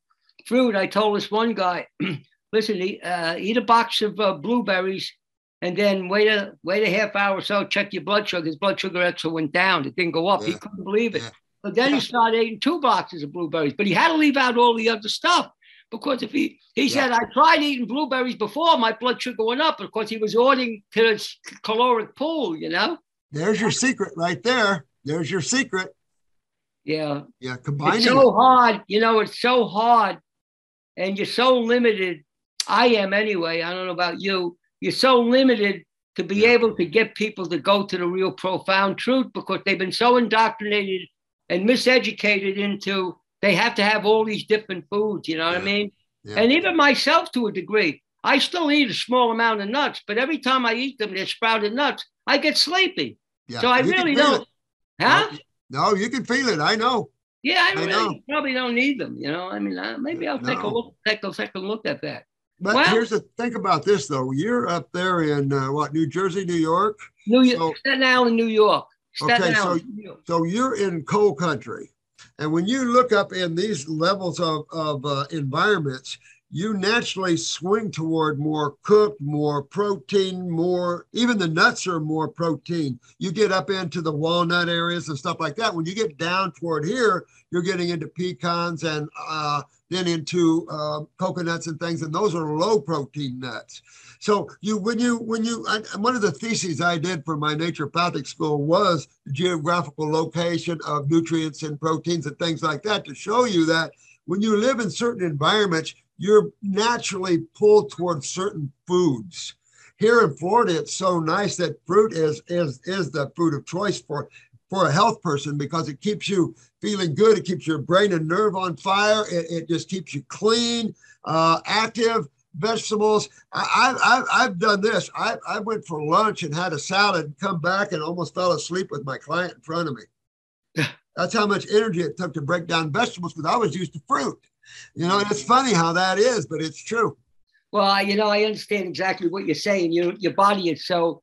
Speaker 2: fruit. I told this one guy, listen, eat, uh, eat a box of uh, blueberries and then wait a wait a half hour or so, check your blood sugar. His blood sugar actually went down. It didn't go up. Yeah. He couldn't believe it. Yeah. But then he started eating two boxes of blueberries, but he had to leave out all the other stuff because if he he yeah. said I tried eating blueberries before, my blood sugar went up because he was ordering to this caloric pool, you know.
Speaker 1: There's your secret right there. There's your secret.
Speaker 2: Yeah.
Speaker 1: Yeah. Combining.
Speaker 2: It's so hard, you know. It's so hard, and you're so limited. I am anyway. I don't know about you. You're so limited to be able to get people to go to the real profound truth because they've been so indoctrinated and miseducated into they have to have all these different foods. You know what yeah. I mean? Yeah. And even myself, to a degree, I still eat a small amount of nuts, but every time I eat them, they're sprouted nuts. I get sleepy. Yeah. So I you really don't. It. Huh?
Speaker 1: No, you can feel it. I know.
Speaker 2: Yeah, I, I really probably don't need them. You know, I mean, uh, maybe I'll take no. a look, take a second look at that.
Speaker 1: But well, here's the think about this though. You're up there in uh, what New Jersey, New York,
Speaker 2: New York, so, Staten Island, New York. Staten
Speaker 1: okay, Island, so so you're in coal country, and when you look up in these levels of of uh, environments, you naturally swing toward more cooked, more protein, more, even the nuts are more protein. You get up into the walnut areas and stuff like that. When you get down toward here, you're getting into pecans and uh, then into uh, coconuts and things, and those are low protein nuts. So you, when you, when you, I, one of the theses I did for my naturopathic school was geographical location of nutrients and proteins and things like that to show you that when you live in certain environments, you're naturally pulled towards certain foods. Here in Florida, it's so nice that fruit is is is the food of choice for for a health person because it keeps you feeling good. It keeps your brain and nerve on fire. It, it just keeps you clean, uh, active. Vegetables. I, I, I've done this. I, I went for lunch and had a salad and come back and almost fell asleep with my client in front of me. That's how much energy it took to break down vegetables because I was used to fruit. You know, and it's funny how that is, but it's true.
Speaker 2: Well, you know, I understand exactly what you're saying. You, your body is so,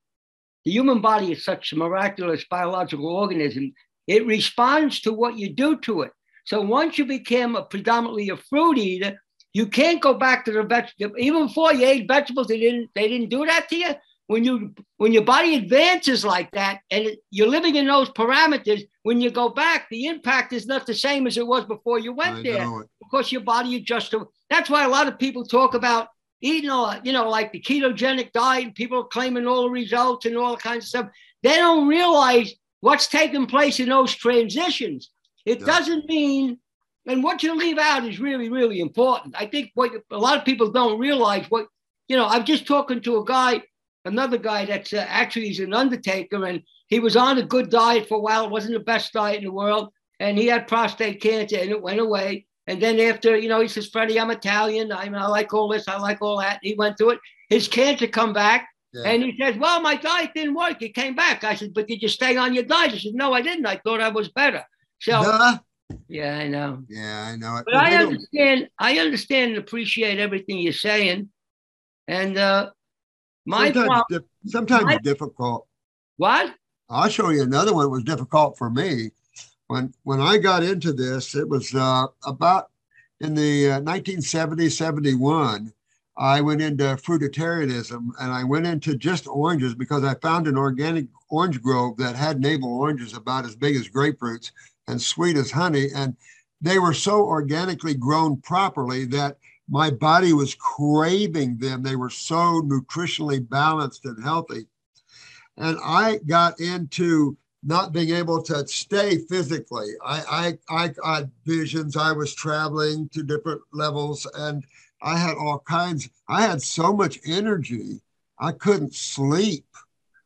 Speaker 2: the human body is such a miraculous biological organism. It responds to what you do to it. So once you became a predominantly a fruit eater, you can't go back to the vegetable. Even before you ate vegetables, they didn't they didn't do that to you. When you when your body advances like that, and it, you're living in those parameters, when you go back, the impact is not the same as it was before you went I there because your body adjusts to. That's why a lot of people talk about eating all, you know, like the ketogenic diet. People are claiming all the results and all kinds of stuff. They don't realize what's taking place in those transitions. It yeah. doesn't mean, and what you leave out is really, really important. I think what a lot of people don't realize what, you know, I'm just talking to a guy, another guy that's uh, actually he's an undertaker and he was on a good diet for a while. It wasn't the best diet in the world. And he had prostate cancer and it went away. And then after, you know, he says, Freddie, I'm Italian. I, I like all this. I like all that. He went through it. His cancer come back. Yeah. And he says, well, my diet didn't work. It came back. I said, but did you stay on your diet? He said, no, I didn't. I thought I was better. So, Duh. yeah, I know.
Speaker 1: Yeah, I know.
Speaker 2: But I understand. I understand and appreciate everything you're saying. And uh, my
Speaker 1: sometimes,
Speaker 2: problem,
Speaker 1: di- sometimes
Speaker 2: my-
Speaker 1: difficult.
Speaker 2: what?
Speaker 1: I'll show you another one that was difficult for me. When when I got into this, it was uh, about in the uh, 1970, 71. I went into fruitarianism and I went into just oranges because I found an organic orange grove that had navel oranges about as big as grapefruits and sweet as honey. And they were so organically grown properly that my body was craving them. They were so nutritionally balanced and healthy. And I got into not being able to stay physically. I, I, I had visions. I was traveling to different levels and I had all kinds, I had so much energy, I couldn't sleep.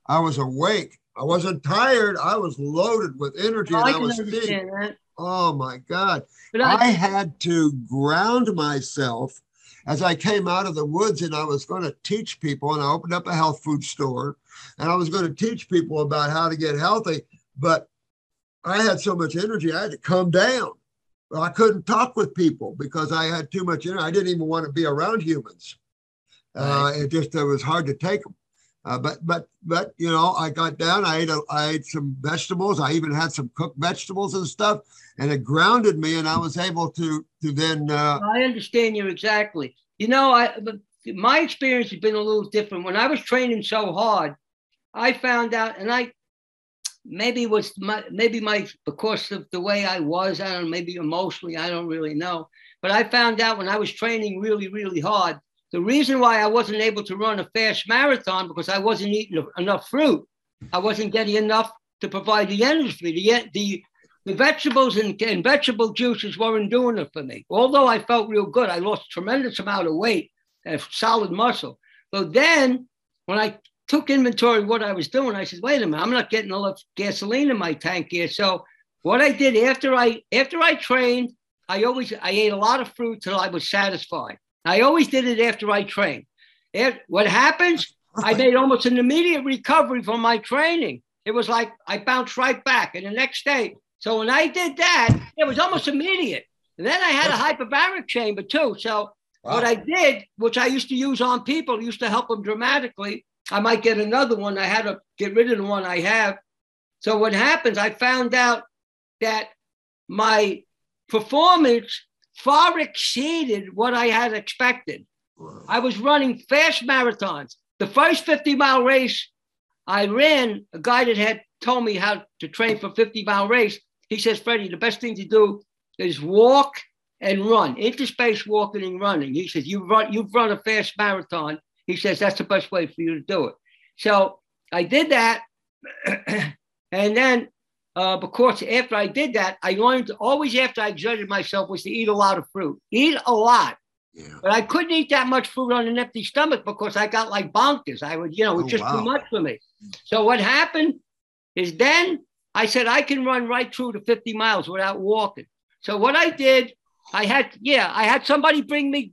Speaker 1: I was awake. I wasn't tired. I was loaded with energy.
Speaker 2: Oh,
Speaker 1: and
Speaker 2: I
Speaker 1: I was thinking,
Speaker 2: understand that.
Speaker 1: Oh my God.
Speaker 2: But
Speaker 1: I
Speaker 2: I,
Speaker 1: had to ground myself as I came out of the woods and I was going to teach people. And I opened up a health food store and I was going to teach people about how to get healthy. But I had so much energy, I had to come down. I couldn't talk with people because I had too much energy. I didn't even want to be around humans. Uh, it just it was hard to take them. Uh, but but but you know, I got down. I ate a, I ate some vegetables. I even had some cooked vegetables and stuff, and it grounded me. And I was able to to then. Uh,
Speaker 2: I understand you exactly. You know, I my experience has been a little different. When I was training so hard, I found out, and I maybe was my maybe my because of the way I was. I don't know, maybe emotionally. I don't really know. But I found out when I was training really really hard, the reason why I wasn't able to run a fast marathon because I wasn't eating enough fruit. I wasn't getting enough to provide the energy. The the the vegetables and, and vegetable juices weren't doing it for me. Although I felt real good, I lost tremendous amount of weight and solid muscle. But then when I took inventory of what I was doing, I said, wait a minute, I'm not getting enough gasoline in my tank here. So what I did after I after I trained, I always I ate a lot of fruit till I was satisfied. I always did it after I trained. What happens? I made almost an immediate recovery from my training. It was like I bounced right back. And the next day, so when I did that, it was almost immediate. And then I had a hyperbaric chamber too. So
Speaker 1: Wow.
Speaker 2: what I did, which I used to use on people, used to help them dramatically. I might get another one. I had to get rid of the one I have. So what happens? I found out that my performance far exceeded what I had expected. I was running fast marathons. The first 50 mile race I ran, a guy that had told me how to train for 50 mile race, he says, Freddie, the best thing to do is walk and run, interspace walking and running. He says, you run, you've run a fast marathon. He says, that's the best way for you to do it. So I did that. and then, uh, because after I did that, I learned always after I exerted myself was to eat a lot of fruit, eat a lot.
Speaker 1: yeah.
Speaker 2: But I couldn't eat that much food on an empty stomach because I got like bonkers. I would, you know, it was
Speaker 1: Oh,
Speaker 2: just
Speaker 1: wow.
Speaker 2: too much for me. So what happened is then I said I can run right through to 50 miles without walking. So what I did, I had, yeah, I had somebody bring me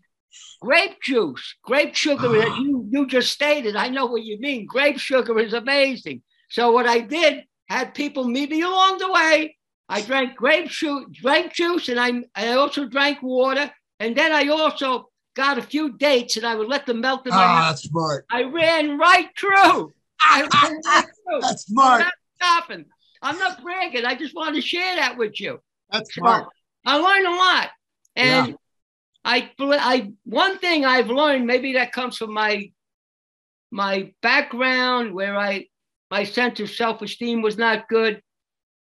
Speaker 2: grape juice, grape sugar, as you, you just stated. I know what you mean. Grape sugar is amazing. So what I did, had people meet me along the way. I drank grape juice, drank juice, and I, I also drank water. And then I also got a few dates and I would let them melt in my
Speaker 1: Ah,
Speaker 2: mouth.
Speaker 1: that's smart.
Speaker 2: I ran right through. I ran right through.
Speaker 1: That's smart.
Speaker 2: I'm not stopping. I'm not bragging. I just want to share that with you.
Speaker 1: That's
Speaker 2: So
Speaker 1: smart.
Speaker 2: I learned a lot. And I, I, one thing I've learned, maybe that comes from my, my background where I, my sense of self-esteem was not good.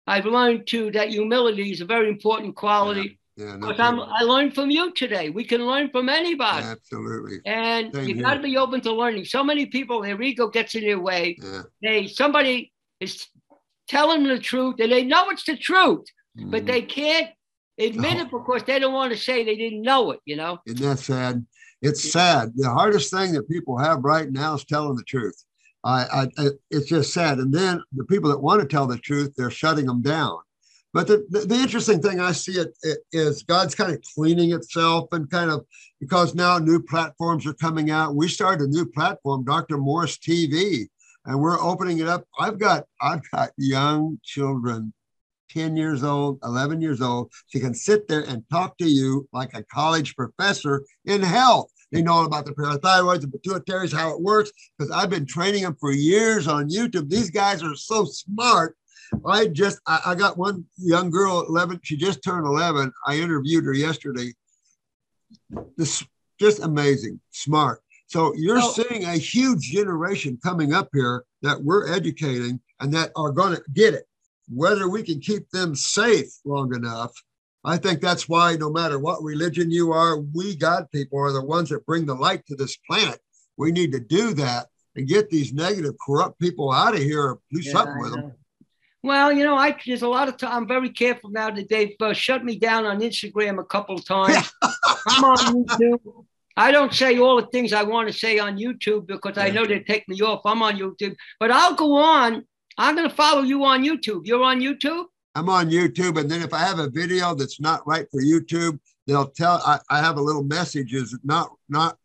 Speaker 2: I've learned too that humility is a very important quality.
Speaker 1: Yeah, no
Speaker 2: Because I'm. I learned from you today. We can learn from anybody.
Speaker 1: absolutely.
Speaker 2: And
Speaker 1: Same
Speaker 2: you got to be open to learning. So many people, their ego gets in their way.
Speaker 1: Yeah.
Speaker 2: They somebody is telling them the truth, and they know it's the truth, but
Speaker 1: Mhm.
Speaker 2: they can't admit it because they don't want to say they didn't know it. You know.
Speaker 1: Isn't that sad? It's sad. The hardest thing that people have right now is telling the truth. I, I, it's just sad. And then the people that want to tell the truth, they're shutting them down. But the, the, the interesting thing I see it, it is God's kind of cleaning itself and kind of because now new platforms are coming out. We started a new platform, Dr. Morse TV, and we're opening it up. I've got I've got young children 10 years old, 11 years old. She can sit there and talk to you like a college professor in health. They know all about the parathyroids and pituitaries, how it works, because I've been training them for years on YouTube. These guys are so smart. I just, I, I got one young girl, 11, she just turned 11. I interviewed her yesterday. This just amazing, smart. So you're oh. seeing a huge generation coming up here that we're educating and that are going to get it. Whether we can keep them safe long enough, I think that's why no matter what religion you are, we God people are the ones that bring the light to this planet. We need to do that and get these negative, corrupt people out of here or do yeah, something with them.
Speaker 2: Well, you know, I there's a lot of time. I'm very careful now that they've uh, shut me down on Instagram a couple of times. I'm on YouTube. I don't say all the things I want to say on YouTube because I know they take me off. I'm on YouTube, but I'll go on. I'm going to follow you on YouTube. You're on YouTube?
Speaker 1: I'm on YouTube. And then if I have a video that's not right for YouTube, they'll tell, I, I have a little message is not, not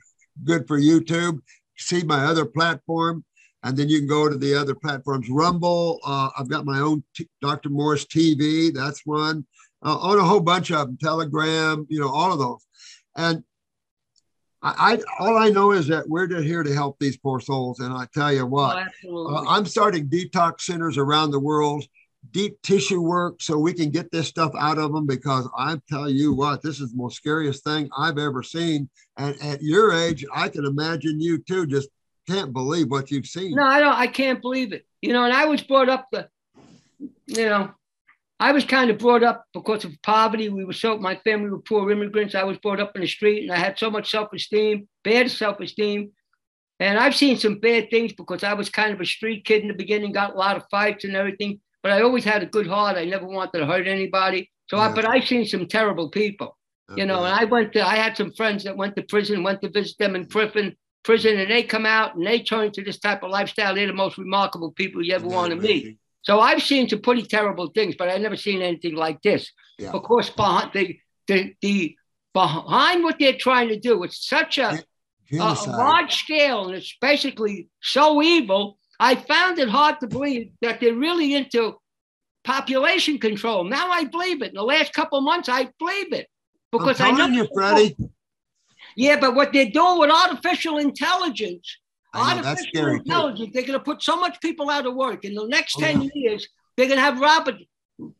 Speaker 1: good for YouTube. See my other platform. And then you can go to the other platforms. Rumble, uh, I've got my own t- Dr. Morse TV. That's one. Uh, on a whole bunch of them, Telegram, you know, all of those. And I, I, all I know is that we're here to help these poor souls, and I tell you what, oh, uh, I'm starting detox centers around the world, deep tissue work, so we can get this stuff out of them. Because I tell you what, this is the most scariest thing I've ever seen. And at your age, I can imagine you too. Just can't believe what you've seen.
Speaker 2: No, I don't. I can't believe it. You know, and I was brought up the, you know, I was kind of brought up because of poverty. We were so my family were poor immigrants. I was brought up in the street, and I had so much self-esteem, bad self-esteem. And I've seen some bad things because I was kind of a street kid in the beginning, got a lot of fights and everything. But I always had a good heart. I never wanted to hurt anybody. So, yeah. I, but I've seen some terrible people, okay. you know. And I went to, I had some friends that went to prison, went to visit them in prison, prison, and they come out and they turn to this type of lifestyle. They're the most remarkable people you ever yeah, want to meet. So I've seen some pretty terrible things, but I've never seen anything like this. Yeah. Of course, behind the, the, the behind what they're trying to do, it's such a, a, a large scale, and it's basically so evil. I found it hard to believe that they're really into population control. Now I believe it. In the last couple months, I believe it
Speaker 1: because I know you, Freddie.
Speaker 2: Yeah, but what they're doing with artificial intelligence Artificial intelligence, they're going to put so much people out of work. In the next 10 oh, yeah. years, they're going to have robot,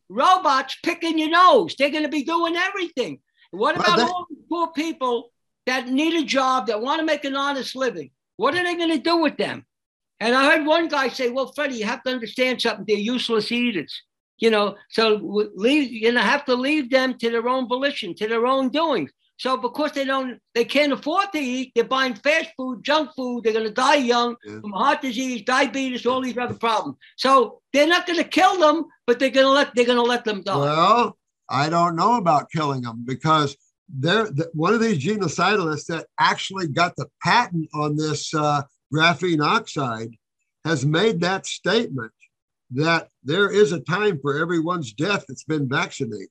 Speaker 2: robots picking your nose. They're going to be doing everything. What about well, all the poor people that need a job, that want to make an honest living? What are they going to do with them? And I heard one guy say, well, Freddie, you have to understand something. They're useless eaters. You know, so leave, you know, have to leave them to their own volition, to their own doings. So because they don't, they can't afford to eat, they're buying fast food, junk food. They're going to die young from heart disease, diabetes, all these other problems. So they're not going to kill them, but they're going to let they're going to let them die.
Speaker 1: Well, I don't know about killing them because they're the, one of these genocidalists that actually got the patent on this uh, graphene oxide has made that statement that there is a time for everyone's death that's been vaccinated,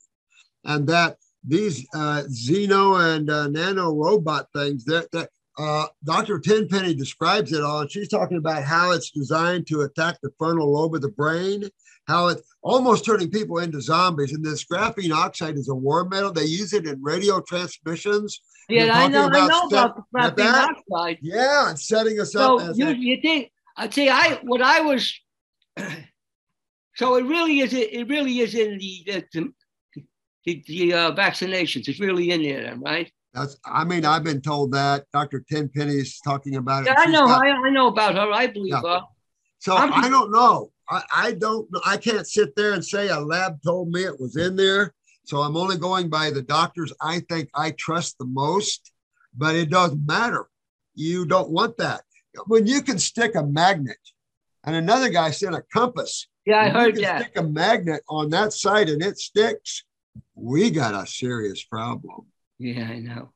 Speaker 1: and that these uh, Xeno and uh, nano robot things that, uh, Dr. Tenpenny describes it all. And she's talking about how it's designed to attack the frontal lobe of the brain, how it's almost turning people into zombies. And this graphene oxide is a war metal. They use it in radio transmissions.
Speaker 2: Yeah, I know, about I know about the graphene oxide.
Speaker 1: Yeah, and setting us so
Speaker 2: up. you, you think, I see, I what I was. So it really is. It really is in the, the the, the uh, vaccinations. It's really in there, right?
Speaker 1: That's. I mean, I've been told that. Dr. Tenpenny is talking about it.
Speaker 2: Yeah, I know. Got, I, I know about her. I believe yeah. her.
Speaker 1: So I'm, I don't know. I, I don't know. I can't sit there and say a lab told me it was in there. So I'm only going by the doctors I think I trust the most, but it doesn't matter. You don't want that. When you can stick a magnet, and another guy said a compass.
Speaker 2: Yeah, I heard that.
Speaker 1: Stick a magnet on that side and it sticks we got a serious problem.
Speaker 2: Yeah, I know.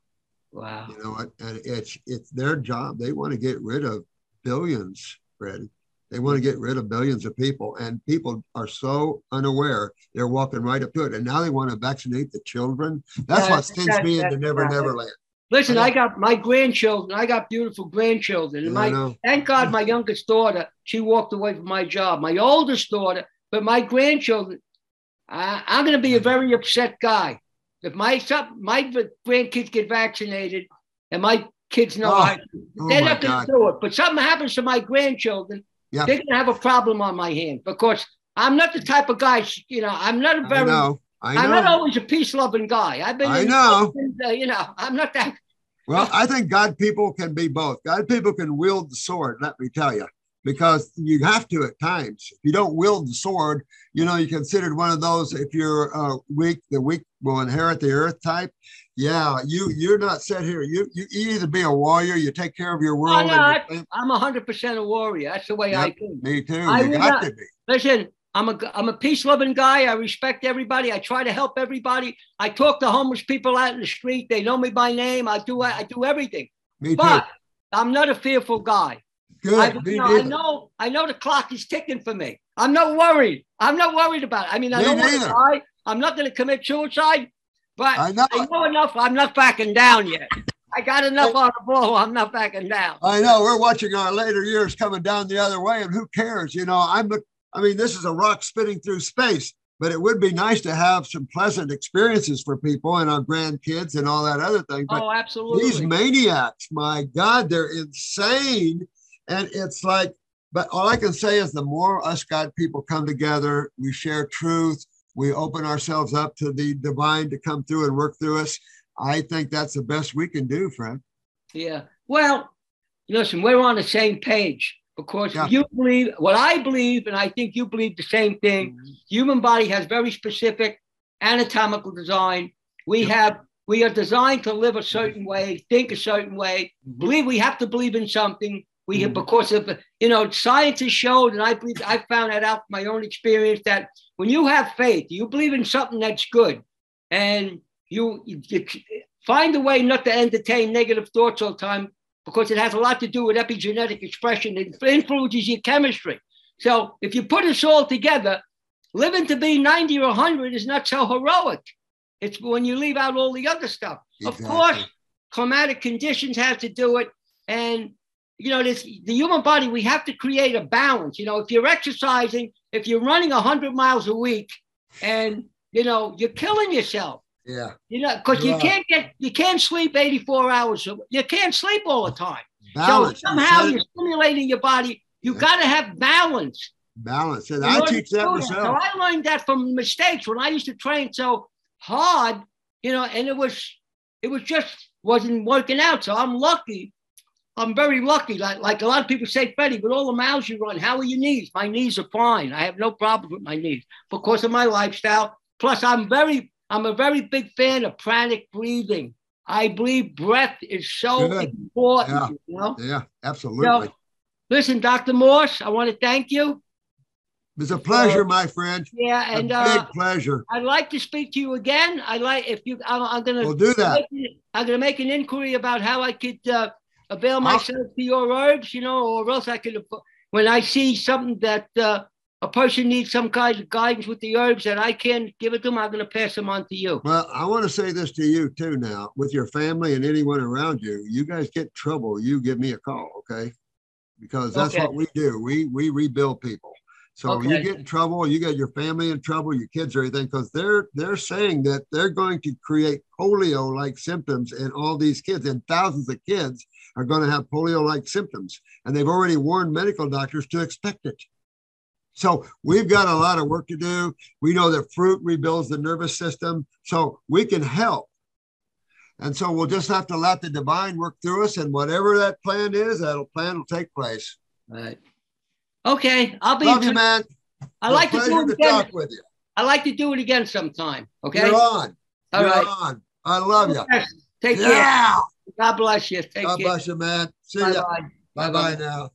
Speaker 2: Wow.
Speaker 1: You know what? And it's it's their job. They want to get rid of billions, Fred. They want to get rid of billions of people, and people are so unaware. They're walking right up to it, and now they want to vaccinate the children. That's what sends me into Never right. Never Land.
Speaker 2: Listen, I, I, got my grandchildren. I got beautiful grandchildren. And my thank God, my youngest daughter, she walked away from my job. My oldest daughter, but my grandchildren, I, I'm going to be a very upset guy. If my my grandkids get vaccinated and my kids know ah,
Speaker 1: Oh,
Speaker 2: how.
Speaker 1: oh
Speaker 2: They're
Speaker 1: my
Speaker 2: not going to do it. But something happens to my grandchildren,
Speaker 1: Yeah.
Speaker 2: they're to have a problem on my hand because I'm not the type of guy. You know, I'm not a very.
Speaker 1: I know. I
Speaker 2: I'm not always a peace loving guy. I've been.
Speaker 1: I
Speaker 2: in-
Speaker 1: know.
Speaker 2: uh, you know, I'm not that.
Speaker 1: Well, I think God people can be both. God people can wield the sword, let me tell you, because you have to at times. If you don't wield the sword, you know, you're considered one of those, if you're uh, weak, the weak will inherit the earth type. Yeah, you you're not set here. You you either be a warrior, you take care of your world.
Speaker 2: no,
Speaker 1: and your
Speaker 2: I'm 100% a warrior. That's the way I
Speaker 1: Yep.
Speaker 2: think.
Speaker 1: me too.
Speaker 2: I
Speaker 1: you got
Speaker 2: not-
Speaker 1: to be.
Speaker 2: Listen, I'm a I'm a peace loving guy. I respect everybody. I try to help everybody. I talk to homeless people out in the street. They know me by name. I do I do everything.
Speaker 1: Me too.
Speaker 2: But I'm not a fearful guy.
Speaker 1: Good.
Speaker 2: I,
Speaker 1: me
Speaker 2: you know, I know I know the clock is ticking for me. I'm not worried. I'm not worried about it. I mean, I
Speaker 1: Me
Speaker 2: don't want to die. I'm not going to commit suicide, but
Speaker 1: I know.
Speaker 2: I know enough. I'm not backing down yet. I got enough on the ball. I'm not backing down.
Speaker 1: I know we're watching our later years coming down the other way, and who cares? You know, I'm. I mean, this is a rock spinning through space, but it would be nice to have some pleasant experiences for people and our grandkids and all that other thing. But
Speaker 2: Oh, absolutely.
Speaker 1: these maniacs, my God, they're insane, and it's like. But all I can say is, the more us God people come together, we share truth, we open ourselves up to the divine to come through and work through us. I think that's the best we can do, friend.
Speaker 2: Yeah. Well, listen, we're on the same page because
Speaker 1: Yeah.
Speaker 2: you believe what I believe, and I think you believe the same thing. Mm-hmm. Human body has very specific anatomical design. We have we are designed to live a certain mm-hmm. way, think a certain way, mm-hmm. believe we have to believe in something. We have
Speaker 1: Mhm.
Speaker 2: because of you know science has showed, and I believe I found that out from my own experience that when you have faith, you believe in something that's good, and you, you, find a way not to entertain negative thoughts all the time because it has a lot to do with epigenetic expression. It influences your chemistry. So if you put us all together, living to be 90 or 100 is not so heroic. It's when you leave out all the other stuff. Of course, climatic conditions have to do it. And, you know, this, the human body, we have to create a balance. You know, if you're exercising, if you're running 100 miles a week and, you know, you're killing yourself.
Speaker 1: Yeah.
Speaker 2: You know, because you can't get, you can't sleep 84 hours. You can't sleep all the time.
Speaker 1: Balance.
Speaker 2: So somehow you're stimulating your body. You
Speaker 1: Yeah.
Speaker 2: got to have balance.
Speaker 1: balance. And I teach that
Speaker 2: do So. I learned that from mistakes when I used to train so hard, you know, and it was, it was just wasn't working out. So I'm lucky. I'm very lucky. Like, like a lot of people say, Freddie, with all the miles you run, how are your knees? My knees are fine. I have no problem with my knees because of my lifestyle. Plus, I'm very, I'm a very big fan of pranic breathing. I believe breath is so
Speaker 1: Good.
Speaker 2: important.
Speaker 1: Yeah.
Speaker 2: You know?
Speaker 1: Yeah, absolutely.
Speaker 2: Listen, Dr. Morse, I want to thank you.
Speaker 1: It's a pleasure, my friend.
Speaker 2: Yeah, and
Speaker 1: A
Speaker 2: and
Speaker 1: big
Speaker 2: uh,
Speaker 1: pleasure.
Speaker 2: I'd like to speak to you again. I like if you. I'm, I'm gonna.
Speaker 1: We'll do that.
Speaker 2: I'm gonna make an inquiry about how I could uh, avail myself to your herbs. You know, or else I could. When I see something that uh, a person needs some kind of guidance with the herbs that I can give it to them, I'm gonna pass them on to you.
Speaker 1: Well, I want to say this to you too now with your family and anyone around you. You guys get trouble, you give me a call, okay? Because that's
Speaker 2: Okay.
Speaker 1: what we do. We we rebuild people. So you get in trouble, you get your family in trouble, your kids or anything, because they're they're saying that they're going to create polio-like symptoms in all these kids, and thousands of kids are going to have polio-like symptoms, and they've already warned medical doctors to expect it. So we've got a lot of work to do. We know that fruit rebuilds the nervous system, so we can help. And so we'll just have to let the divine work through us, and whatever that plan is, that plan will take place.
Speaker 2: Right. Okay, I'll be.
Speaker 1: Love you, man.
Speaker 2: I like to do it again.
Speaker 1: talk with you.
Speaker 2: I like to do it again sometime. Okay.
Speaker 1: You're on.
Speaker 2: All
Speaker 1: You're
Speaker 2: right.
Speaker 1: on. I love you.
Speaker 2: Take care.
Speaker 1: Yeah.
Speaker 2: God bless you. Take care.
Speaker 1: God
Speaker 2: care.
Speaker 1: bless you, man. See
Speaker 2: Bye
Speaker 1: ya.
Speaker 2: bye.
Speaker 1: Bye bye now.